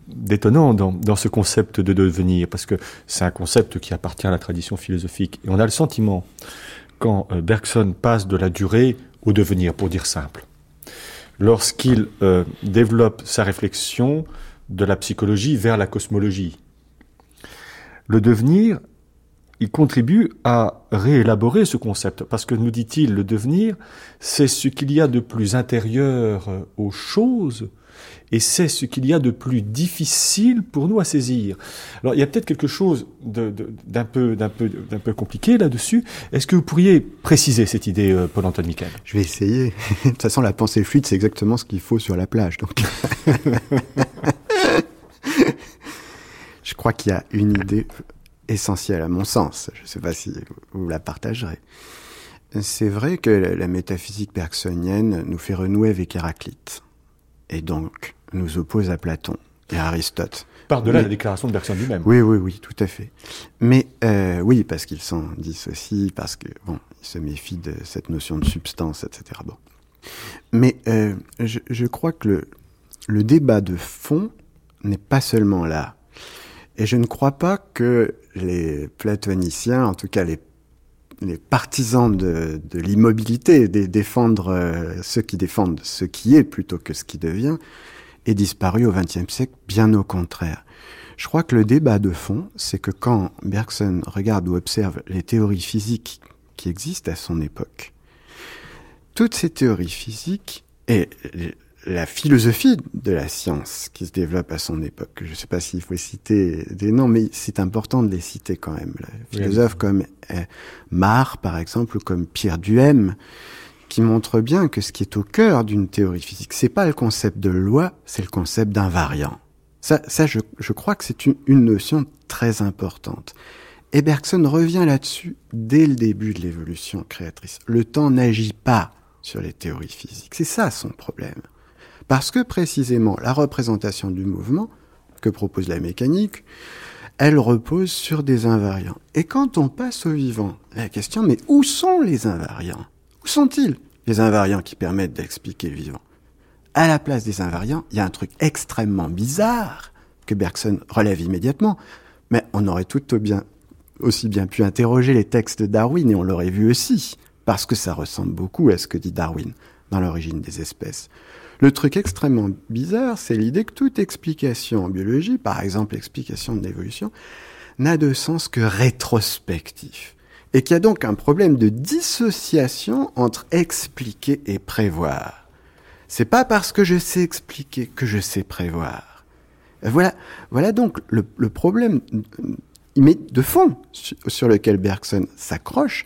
d'étonnant dans, ce concept de devenir, parce que c'est un concept qui appartient à la tradition philosophique. Et on a le sentiment, quand euh, Bergson passe de la durée au devenir, pour dire simple, lorsqu'il euh, développe sa réflexion de la psychologie vers la cosmologie. Le devenir, il contribue à réélaborer ce concept, parce que nous dit-il, le devenir, c'est ce qu'il y a de plus intérieur aux choses, et c'est ce qu'il y a de plus difficile pour nous à saisir. Alors il y a peut-être quelque chose d'un peu, compliqué là-dessus. Est-ce que vous pourriez préciser cette idée, euh, Paul-Antoine Michael Je vais essayer. de toute façon, la pensée fluide, c'est exactement ce qu'il faut sur la plage. Donc. Je crois qu'il y a une idée essentielle à mon sens. Je ne sais pas si vous la partagerez. C'est vrai que la métaphysique bergsonienne nous fait renouer avec Héraclite et donc nous oppose à Platon et à Aristote. Par-delà la déclaration de Bergson lui-même. Oui, oui, oui, tout à fait. Mais euh, oui, parce qu'ils s'en dissocient, parce que bon, ils se méfient de cette notion de substance, etc. Bon. Mais euh, je, je, crois que le, le débat de fond n'est pas seulement là. Et je ne crois pas que les platoniciens, en tout cas les les partisans de, de l'immobilité, de défendre euh, ceux qui défendent ce qui est plutôt que ce qui devient, est disparu au XXe siècle, bien au contraire. Je crois que le débat de fond, c'est que quand Bergson regarde ou observe les théories physiques qui existent à son époque, toutes ces théories physiques, et la philosophie de la science qui se développe à son époque. Je ne sais pas s'il faut citer des noms, mais c'est important de les citer quand même. Les philosophes comme euh, Marr, par exemple, ou comme Pierre Duhem, qui montrent bien que ce qui est au cœur d'une théorie physique, c'est pas le concept de loi, c'est le concept d'invariant. Ça, ça je, je, crois que c'est une, une notion très importante. Et Bergson revient là-dessus dès le début de l'évolution créatrice. Le temps n'agit pas sur les théories physiques. C'est ça son problème. Parce que précisément la représentation du mouvement que propose la mécanique, elle repose sur des invariants. Et quand on passe au vivant, la question, mais où sont les invariants? Où sont-ils? Les invariants qui permettent d'expliquer le vivant À la place des invariants, il y a un truc extrêmement bizarre que Bergson relève immédiatement, mais on aurait tout bien, aussi bien pu interroger les textes de Darwin et on l'aurait vu aussi, parce que ça ressemble beaucoup à ce que dit Darwin dans l'origine des espèces. Le truc extrêmement bizarre, c'est l'idée que toute explication en biologie, par exemple l'explication de l'évolution, n'a de sens que rétrospectif. Et qu'il y a donc un problème de dissociation entre expliquer et prévoir. C'est pas parce que je sais expliquer que je sais prévoir. Voilà, voilà donc le, le problème de fond sur lequel Bergson s'accroche,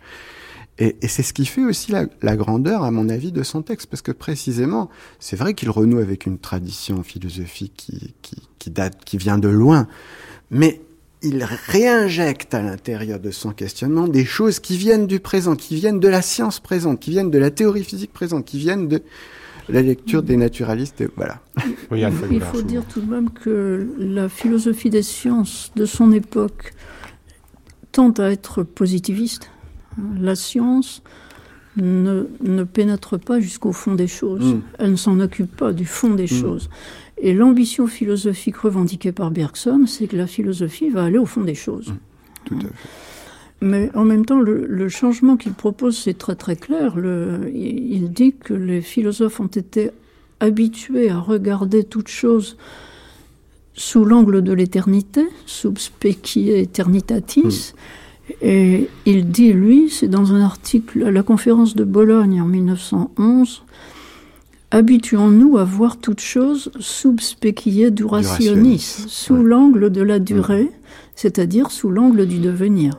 et, c'est ce qui fait aussi la, grandeur, à mon avis, de son texte, parce que précisément, c'est vrai qu'il renoue avec une tradition philosophique qui, date, qui vient de loin, mais il réinjecte à l'intérieur de son questionnement des choses qui viennent du présent, qui viennent de la science présente, qui viennent de la théorie physique présente, qui viennent de la lecture des naturalistes. Voilà. il faut dire tout de même que la philosophie des sciences de son époque tente à être positiviste la science ne, ne pénètre pas jusqu'au fond des choses. Mm. Elle ne s'en occupe pas du fond des mm. choses. Et l'ambition philosophique revendiquée par Bergson, c'est que la philosophie va aller au fond des choses. Mm. Tout à fait. Mais en même temps, le, le changement qu'il propose, c'est très très clair. Le, il dit que les philosophes ont été habitués à regarder toute chose sous l'angle de l'éternité, sub specie eternitatis, et il dit, lui, c'est dans un article à la conférence de Bologne en 1911, habituons-nous à voir toute chose sub species durationis, sous l'angle de la durée, c'est-à-dire sous l'angle du devenir.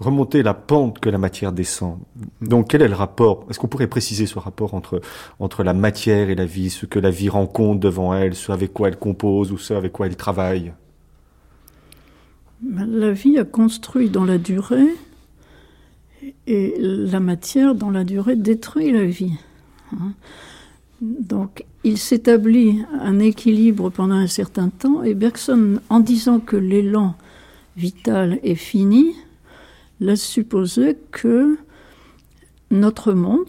Remonter la pente que la matière descend. Donc quel est le rapport? Est-ce qu'on pourrait préciser ce rapport entre, entre la matière et la vie, ce que la vie rencontre devant elle, ce avec quoi elle compose ou ce avec quoi elle travaille? Ben, La vie a construit dans la durée et la matière dans la durée détruit la vie. Hein. Donc il s'établit un équilibre pendant un certain temps et Bergson, en disant que l'élan vital est fini, laisse supposer que notre monde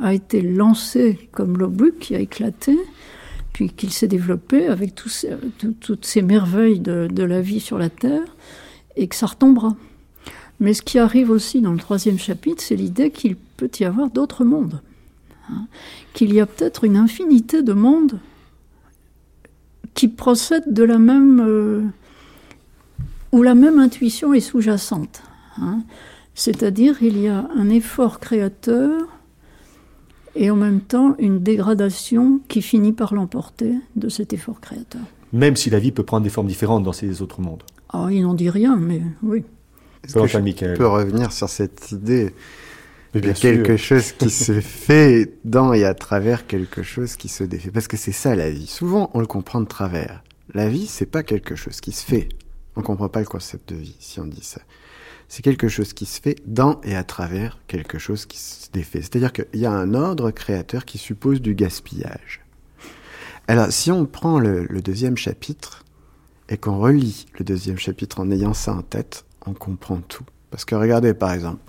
a été lancé comme l'obus qui a éclaté, puis qu'il s'est développé avec toutes ces merveilles de, la vie sur la Terre, et que ça retombera. Mais ce qui arrive aussi dans le troisième chapitre, c'est l'idée qu'il peut y avoir d'autres mondes, hein? qu'il y a peut-être une infinité de mondes qui procèdent de la même... Euh, où la même intuition est sous-jacente. Hein. C'est-à-dire il y a un effort créateur et en même temps une dégradation qui finit par l'emporter de cet effort créateur. Même si la vie peut prendre des formes différentes dans ces autres mondes. Ah, il n'en dit rien, mais oui. Est-ce que je peux revenir sur cette idée de quelque chose qui se fait dans et à travers quelque chose qui se défait? Parce que c'est ça la vie. Souvent, on le comprend de travers. La vie, c'est pas quelque chose qui se fait. On comprend pas le concept de vie si on dit ça c'est quelque chose qui se fait dans et à travers quelque chose qui se défait. C'est-à-dire qu'il y a un ordre créateur qui suppose du gaspillage. Alors, si on prend le, deuxième chapitre et qu'on relit le deuxième chapitre en ayant ça en tête, on comprend tout. Parce que regardez, par exemple,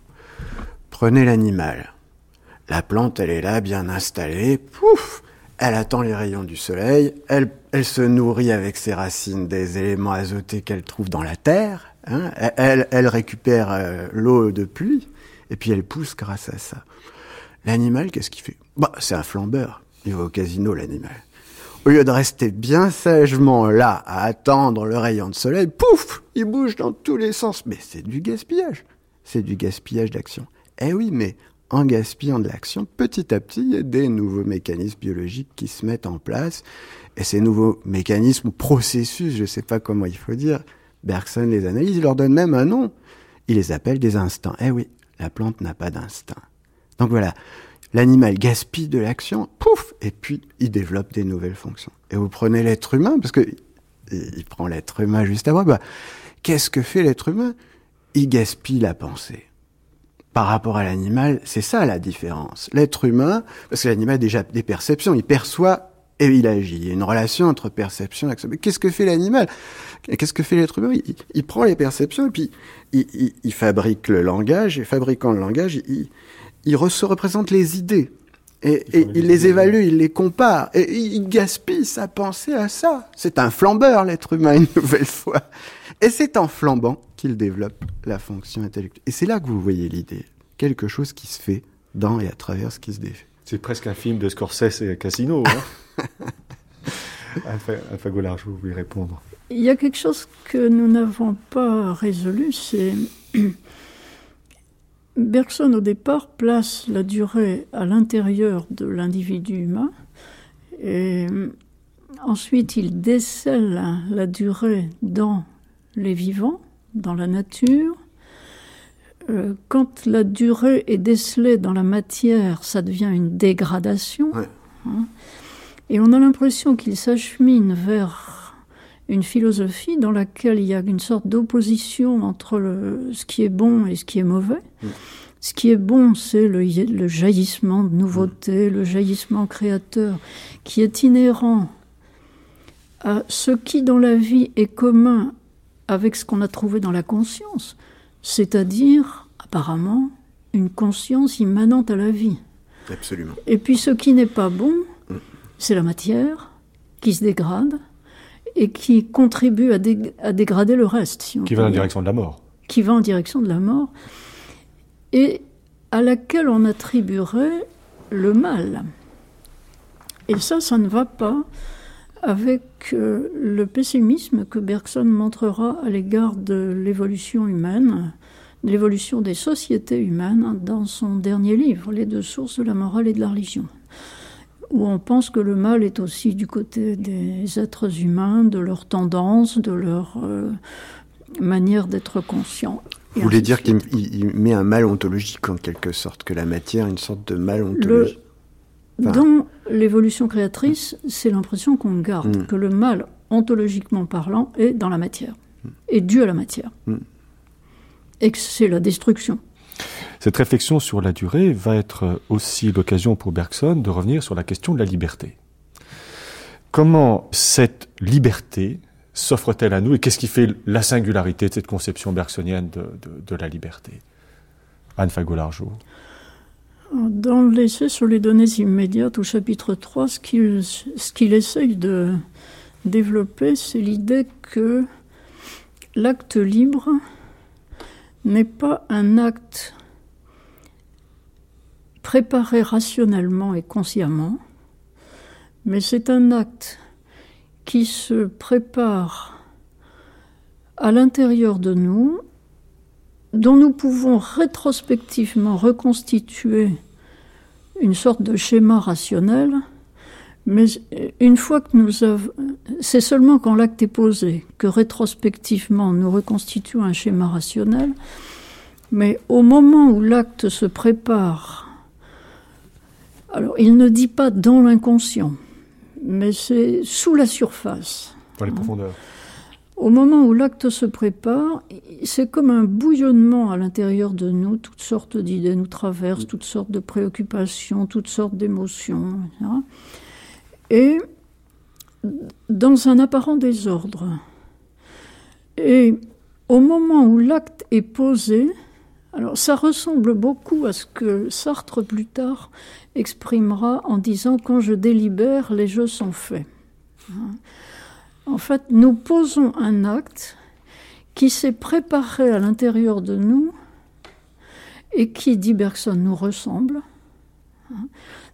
prenez l'animal. La plante, elle est là, bien installée, pouf, elle attend les rayons du soleil, elle, elle se nourrit avec ses racines des éléments azotés qu'elle trouve dans la terre, Hein, elle, récupère euh, l'eau de pluie et puis elle pousse grâce à ça. L'animal, qu'est-ce qu'il fait? Bah, C'est un flambeur. Il va au casino, l'animal. Au lieu de rester bien sagement là à attendre le rayon de soleil, pouf Il bouge dans tous les sens. Mais c'est du gaspillage. C'est du gaspillage d'action. Eh oui, mais en gaspillant de l'action, petit à petit, il y a des nouveaux mécanismes biologiques qui se mettent en place. Et ces nouveaux mécanismes ou processus, je ne sais pas comment il faut dire, Bergson les analyse, il leur donne même un nom. Il les appelle des instincts. Eh oui, la plante n'a pas d'instinct. Donc voilà, l'animal gaspille de l'action, pouf, et puis il développe des nouvelles fonctions. Et vous prenez l'être humain, parce que il prend l'être humain juste avant, bah, qu'est-ce que fait l'être humain? Il gaspille la pensée. Par rapport à l'animal, c'est ça la différence. L'être humain, parce que l'animal a déjà des perceptions, il perçoit et il agit. Il y a une relation entre perception et action. Mais qu'est-ce que fait l'animal? Qu'est-ce que fait l'être humain? Il, prend les perceptions et puis il, il, fabrique le langage, et fabriquant le langage, il, il se représente les idées. Et, il les évalue, il les compare, et il gaspille sa pensée à ça. C'est un flambeur, l'être humain, une nouvelle fois. Et c'est en flambant qu'il développe la fonction intellectuelle. Et c'est là que vous voyez l'idée. Quelque chose qui se fait dans et à travers ce qui se défait. C'est presque un film de Scorsese et Casino. Hein Alpha, Goulard, je vous répondre. Il y a quelque chose que nous n'avons pas résolu, c'est Bergson, au départ, place la durée à l'intérieur de l'individu humain et ensuite il décèle la durée dans les vivants, dans la nature. Euh, quand la durée est décelée dans la matière, ça devient une dégradation. Hein. et on a l'impression qu'il s'achemine vers une philosophie dans laquelle il y a une sorte d'opposition entre le, ce qui est bon et ce qui est mauvais. Ce qui est bon, c'est le, le, jaillissement de nouveauté, mm. le jaillissement créateur, qui est inhérent à ce qui dans la vie est commun avec ce qu'on a trouvé dans la conscience, c'est-à-dire apparemment une conscience immanente à la vie. Absolument. Et puis ce qui n'est pas bon, mm. c'est la matière qui se dégrade, et qui contribue à, dégrader le reste. qui va en direction de la mort. Qui va en direction de la mort, et à laquelle on attribuerait le mal. Et ça, ça ne va pas avec euh, le pessimisme que Bergson montrera à l'égard de l'évolution humaine, de l'évolution des sociétés humaines dans son dernier livre, Les deux sources de la morale et de la religion où on pense que le mal est aussi du côté des êtres humains, de leurs tendances, de leur euh, manière d'être conscient. Vous voulez dire qu'il met un mal ontologique en quelque sorte, que la matière une sorte de mal ontologique? Dans l'évolution créatrice, c'est l'impression qu'on garde, hmm. que le mal, ontologiquement parlant, est dans la matière, est dû à la matière. Hmm. Et que c'est la destruction. Cette réflexion sur la durée va être aussi l'occasion pour Bergson de revenir sur la question de la liberté. Comment cette liberté s'offre-t-elle à nous et qu'est-ce qui fait la singularité de cette conception bergsonienne de, la liberté? Anne Fagolargeau. Dans l'essai sur les données immédiates au chapitre 3, ce qu'il essaye de développer, c'est l'idée que l'acte libre n'est pas un acte préparé rationnellement et consciemment, mais c'est un acte qui se prépare à l'intérieur de nous, dont nous pouvons rétrospectivement reconstituer une sorte de schéma rationnel, mais une fois que nous avons... C'est seulement quand l'acte est posé que rétrospectivement nous reconstituons un schéma rationnel, mais au moment où l'acte se prépare, alors il ne dit pas dans l'inconscient, mais c'est sous la surface. Dans les profondeurs. Au moment où l'acte se prépare, c'est comme un bouillonnement à l'intérieur de nous, toutes sortes d'idées nous traversent, toutes sortes de préoccupations, toutes sortes d'émotions. Et dans un apparent désordre. Et au moment où l'acte est posé, alors ça ressemble beaucoup à ce que Sartre plus tard exprimera en disant quand je délibère, les jeux sont faits. En fait, nous posons un acte qui s'est préparé à l'intérieur de nous et qui, dit Bergson, nous ressemble.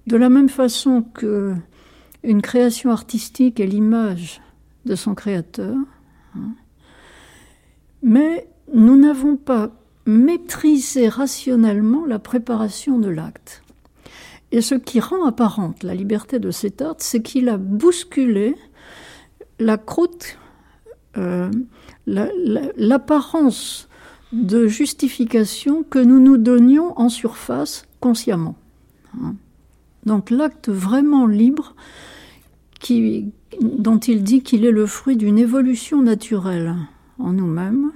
De la même façon que une création artistique est l'image de son créateur. Mais nous n'avons pas maîtriser rationnellement la préparation de l'acte. Et ce qui rend apparente la liberté de cet acte, c'est qu'il a bousculé la croûte, euh, l'apparence de justification que nous nous donnions en surface consciemment. Hein. Donc l'acte vraiment libre dont il dit qu'il est le fruit d'une évolution naturelle en nous-mêmes,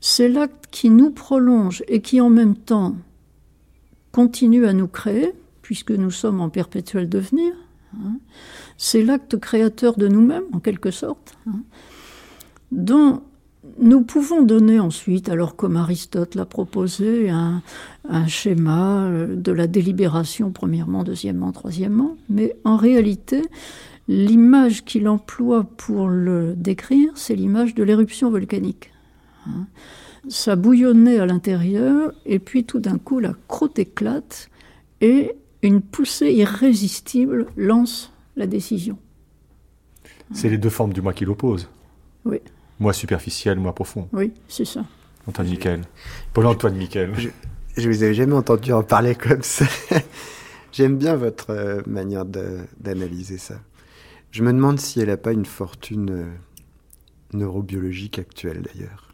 c'est l'acte qui nous prolonge et qui en même temps continue à nous créer, puisque nous sommes en perpétuel devenir. C'est l'acte créateur de nous-mêmes, en quelque sorte, hein, dont nous pouvons donner ensuite, alors comme Aristote l'a proposé, un, schéma euh, de la délibération, premièrement, deuxièmement, troisièmement, mais en réalité, l'image qu'il emploie pour le décrire, c'est l'image de l'éruption volcanique. Hein. Ça bouillonnait à l'intérieur, et puis tout d'un coup, la croûte éclate, et une poussée irrésistible lance la décision. C'est les deux formes du moi qui l'opposent. Oui. Moi superficiel, moi profond. Oui, c'est ça. Antoine Miquel. Paul-Antoine Miquel. Je, je vous avais jamais entendu en parler comme ça. J'aime bien votre euh, manière d'analyser ça. Je me demande si elle n'a pas une fortune euh, neurobiologique actuelle d'ailleurs.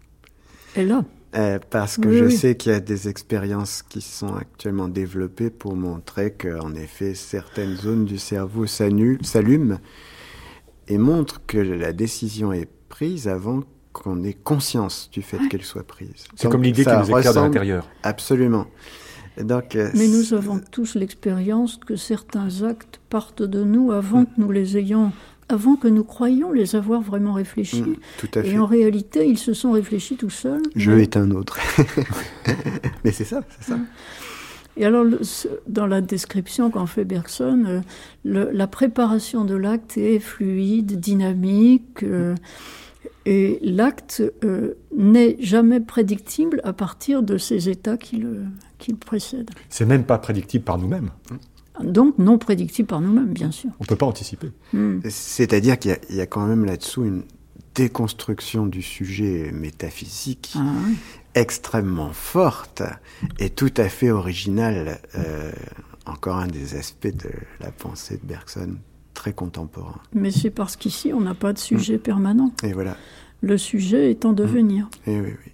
Elle a. Euh, parce que je sais qu'il y a des expériences qui sont actuellement développées pour montrer qu'en effet certaines zones du cerveau s'allument et montrent que la décision est prise avant qu'on ait conscience du fait qu'elle soit prise. C'est comme l'idée qui nous éclaire de l'intérieur. Absolument. Donc, euh, Mais nous avons tous l'expérience que certains actes partent de nous avant que nous les ayons, avant que nous croyions les avoir vraiment réfléchis. Mm, tout à fait. Et en réalité, ils se sont réfléchis tout seuls. Je est un autre. mais c'est ça, c'est ça. Et alors, dans la description qu'en fait Bergson, euh, la préparation de l'acte est fluide, dynamique. Euh, et l'acte euh, n'est jamais prédictible à partir de ces états qui le, qui précèdent. C'est même pas prédictible par nous-mêmes. Donc non prédictible par nous-mêmes, bien sûr. On ne peut pas anticiper. Hmm. C'est-à-dire qu'il y, a quand même là-dessous une déconstruction du sujet métaphysique ah extrêmement forte et tout à fait originale. Euh, encore un des aspects de la pensée de Bergson très contemporain. Mais c'est parce qu'ici, on n'a pas de sujet mm. permanent. Et voilà. Le sujet est en mm. devenir. Et oui, oui.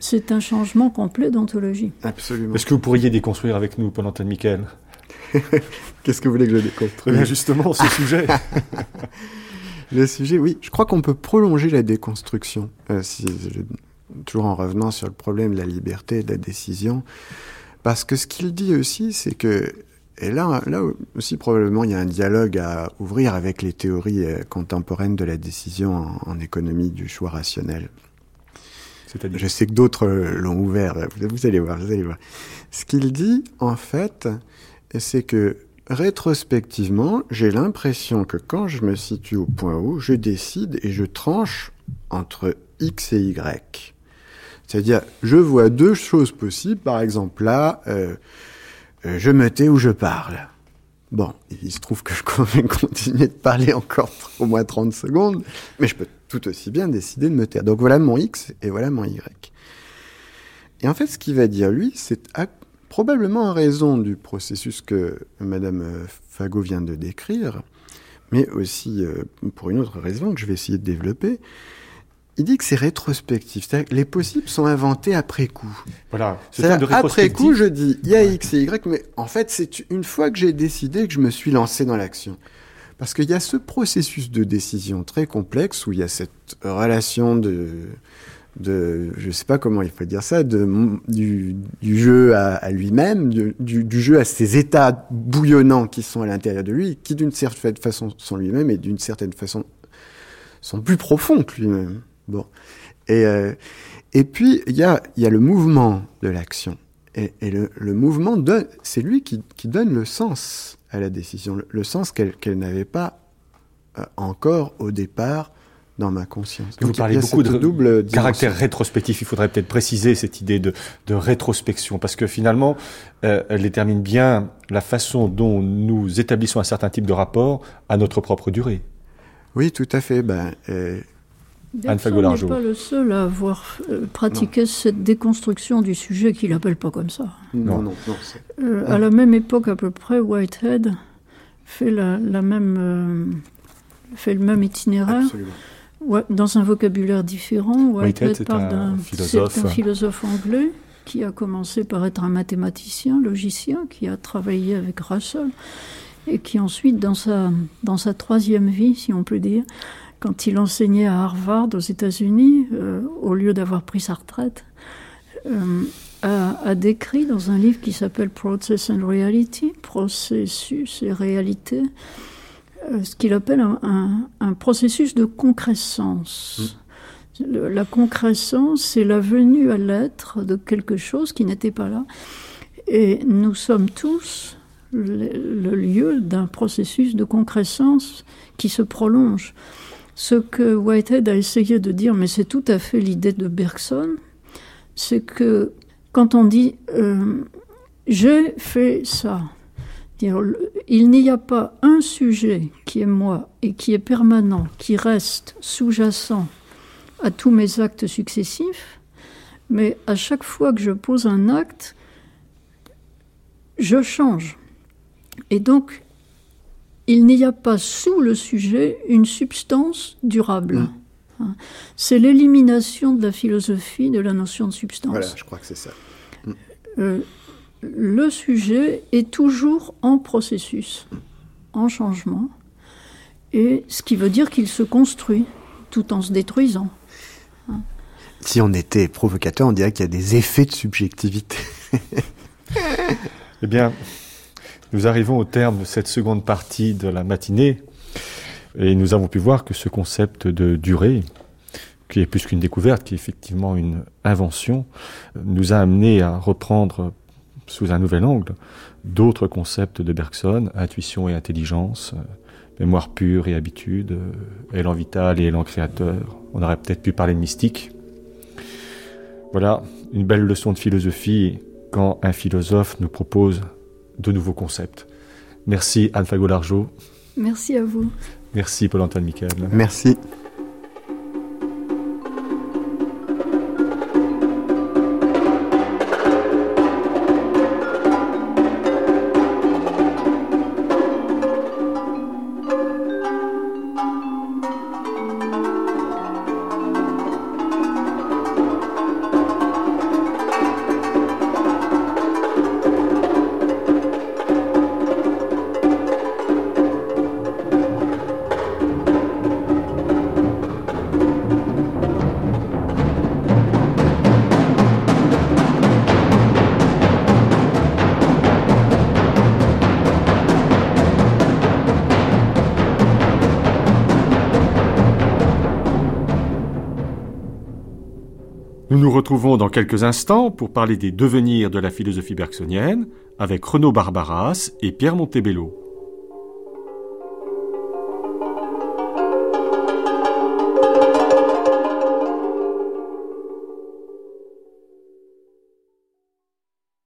C'est un changement complet d'anthologie. Absolument. Est-ce que vous pourriez déconstruire avec nous, pendant Michael Qu'est-ce que vous voulez que je déconstruise eh Justement, ce sujet. le sujet, oui. Je crois qu'on peut prolonger la déconstruction, euh, si, toujours en revenant sur le problème de la liberté et de la décision. Parce que ce qu'il dit aussi, c'est que et là, là aussi, probablement, il y a un dialogue à ouvrir avec les théories euh, contemporaines de la décision en, économie du choix rationnel. Je sais que d'autres euh, l'ont ouvert. Vous allez voir, vous allez voir. Ce qu'il dit, en fait, c'est que rétrospectivement, j'ai l'impression que quand je me situe au point haut, je décide et je tranche entre X et Y. C'est-à-dire, je vois deux choses possibles. Par exemple, là, euh, euh, je me tais ou je parle. Bon, il se trouve que je vais continuer de parler encore au moins 30 secondes, mais je peux tout aussi bien décider de me taire. Donc voilà mon X et voilà mon Y. Et en fait, ce qu'il va dire, lui, c'est probablement en raison du processus que Madame euh, Fagot vient de décrire, mais aussi euh, pour une autre raison que je vais essayer de développer, il dit que c'est rétrospectif. C'est-à-dire que les possibles sont inventés après coup. Voilà. après coup, je dis il y a X et Y, mais en fait, c'est une fois que j'ai décidé que je me suis lancé dans l'action. Parce qu'il y a ce processus de décision très complexe où il y a cette relation de, de je sais pas comment il faut dire ça, de, du, jeu à, lui-même, du, jeu à ces états bouillonnants qui sont à l'intérieur de lui, qui d'une certaine façon sont lui-même et d'une certaine façon sont plus profonds que lui-même. Bon. Et, euh, et puis, il y a, y a le mouvement de l'action. Et, le, le, mouvement, c'est lui qui, qui, donne le sens à la décision, le, sens qu'elle qu'elle n'avait pas euh, encore au départ dans ma conscience. Donc, vous parlez beaucoup de double caractère rétrospectif. Il faudrait peut-être préciser cette idée de, de rétrospection, parce que finalement, euh, elle détermine bien la façon dont nous établissons un certain type de rapport à notre propre durée. Oui, tout à fait. Ben, euh, Anne n'est pas le seul à avoir euh, pratiqué cette déconstruction du sujet qu'il appelle pas comme ça. Non, non, non. Euh, à la même époque à peu près, Whitehead fait la, même euh, fait le même itinéraire. Dans un vocabulaire différent, Whitehead, parle d'un philosophe. philosophe anglais qui a commencé par être un mathématicien, logicien, qui a travaillé avec Russell et qui ensuite, dans sa, dans sa troisième vie, si on peut dire, quand il enseignait à Harvard aux États-Unis, euh, au lieu d'avoir pris sa retraite, euh, a, décrit dans un livre qui s'appelle Process and Reality, processus et réalité, ce qu'il appelle un, processus de concrescence. La concrescence, c'est la venue à l'être de quelque chose qui n'était pas là. Et nous sommes tous le, le lieu d'un processus de concrescence qui se prolonge. Ce que Whitehead a essayé de dire, mais c'est tout à fait l'idée de Bergson, c'est que quand on dit euh, j'ai fait ça, il n'y a pas un sujet qui est moi et qui est permanent, qui reste sous-jacent à tous mes actes successifs, mais à chaque fois que je pose un acte, je change. Et donc, il n'y a pas sous le sujet une substance durable. Mm. Hein. C'est l'élimination de la philosophie de la notion de substance. Voilà, je crois que c'est ça. Mm. Euh, le sujet est toujours en processus, en changement, et ce qui veut dire qu'il se construit tout en se détruisant. Si on était provocateur, on dirait qu'il y a des effets de subjectivité. eh bien, nous arrivons au terme de cette seconde partie de la matinée et nous avons pu voir que ce concept de durée, qui est plus qu'une découverte, qui est effectivement une invention, nous a amené à reprendre sous un nouvel angle d'autres concepts de Bergson, intuition et intelligence, mémoire pure et habitude, élan vital et élan créateur. On aurait peut-être pu parler de mystique. Voilà, une belle leçon de philosophie quand un philosophe nous propose de nouveaux concepts. Merci Anne Fagolargeau. Merci à vous. Merci Paul-Antoine Michael. Merci. Quelques instants pour parler des devenirs de la philosophie bergsonienne avec Renaud Barbaras et Pierre Montebello.